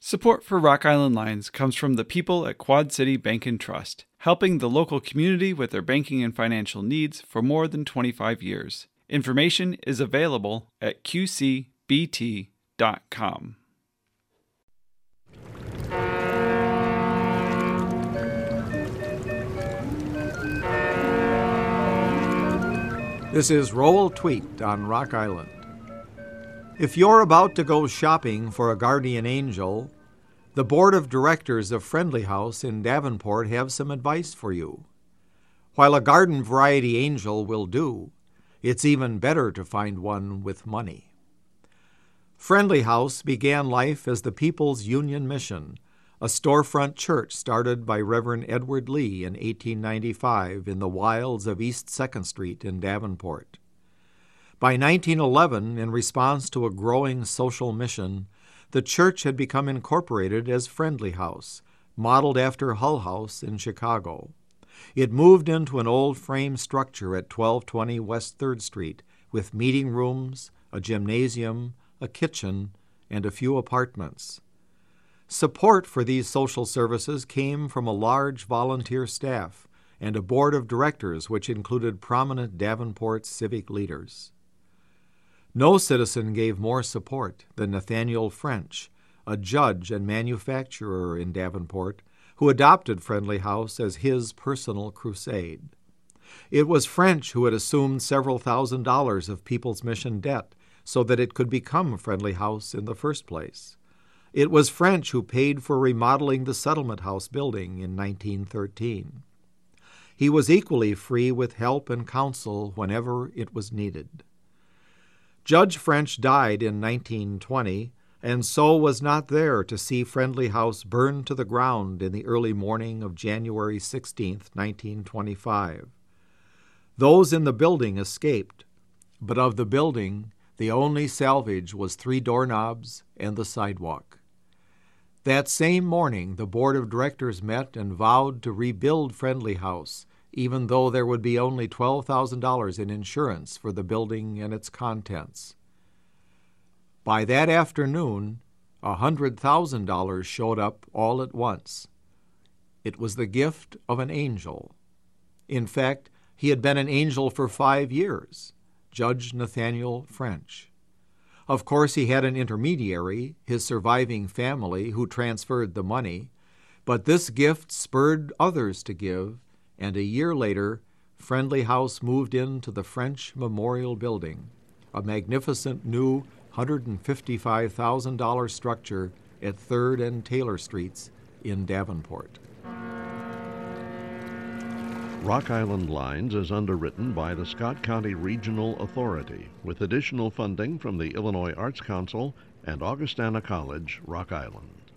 Support for Rock Island Lines comes from the people at Quad City Bank and Trust, helping the local community with their banking and financial needs for more than 25 years. Information is available at qcbt.com. This is Roald Tweet on Rock Island. If you're about to go shopping for a guardian angel, the board of directors of Friendly House in Davenport have some advice for you. While a garden variety angel will do, it's even better to find one with money. Friendly House began life as the People's Union Mission, a storefront church started by Reverend Edward Lee in 1895 in the wilds of East 2nd Street in Davenport. By 1911, in response to a growing social mission, the church had become incorporated as Friendly House, modeled after Hull House in Chicago. It moved into an old frame structure at 1220 West 3rd Street with meeting rooms, a gymnasium, a kitchen, and a few apartments. Support for these social services came from a large volunteer staff and a board of directors which included prominent Davenport civic leaders. No citizen gave more support than Nathaniel French, a judge and manufacturer in Davenport, who adopted Friendly House as his personal crusade. It was French who had assumed several thousand dollars of People's Mission debt so that it could become Friendly House in the first place. It was French who paid for remodeling the Settlement House building in 1913. He was equally free with help and counsel whenever it was needed. Judge French died in 1920, and so was not there to see Friendly House burned to the ground in the early morning of January 16, 1925. Those in the building escaped, but of the building, the only salvage was three doorknobs and the sidewalk. That same morning, the board of directors met and vowed to rebuild Friendly House, even though there would be only $12,000 in insurance for the building and its contents. By that afternoon, a $100,000 showed up all at once. It was the gift of an angel. In fact, he had been an angel for five years, Judge Nathaniel French. Of course, he had an intermediary, his surviving family, who transferred the money, but this gift spurred others to give, and a year later, Friendly House moved into the French Memorial Building, a magnificent new $155,000 structure at 3rd and Taylor Streets in Davenport. Rock Island Lines is underwritten by the Scott County Regional Authority with additional funding from the Illinois Arts Council and Augustana College, Rock Island.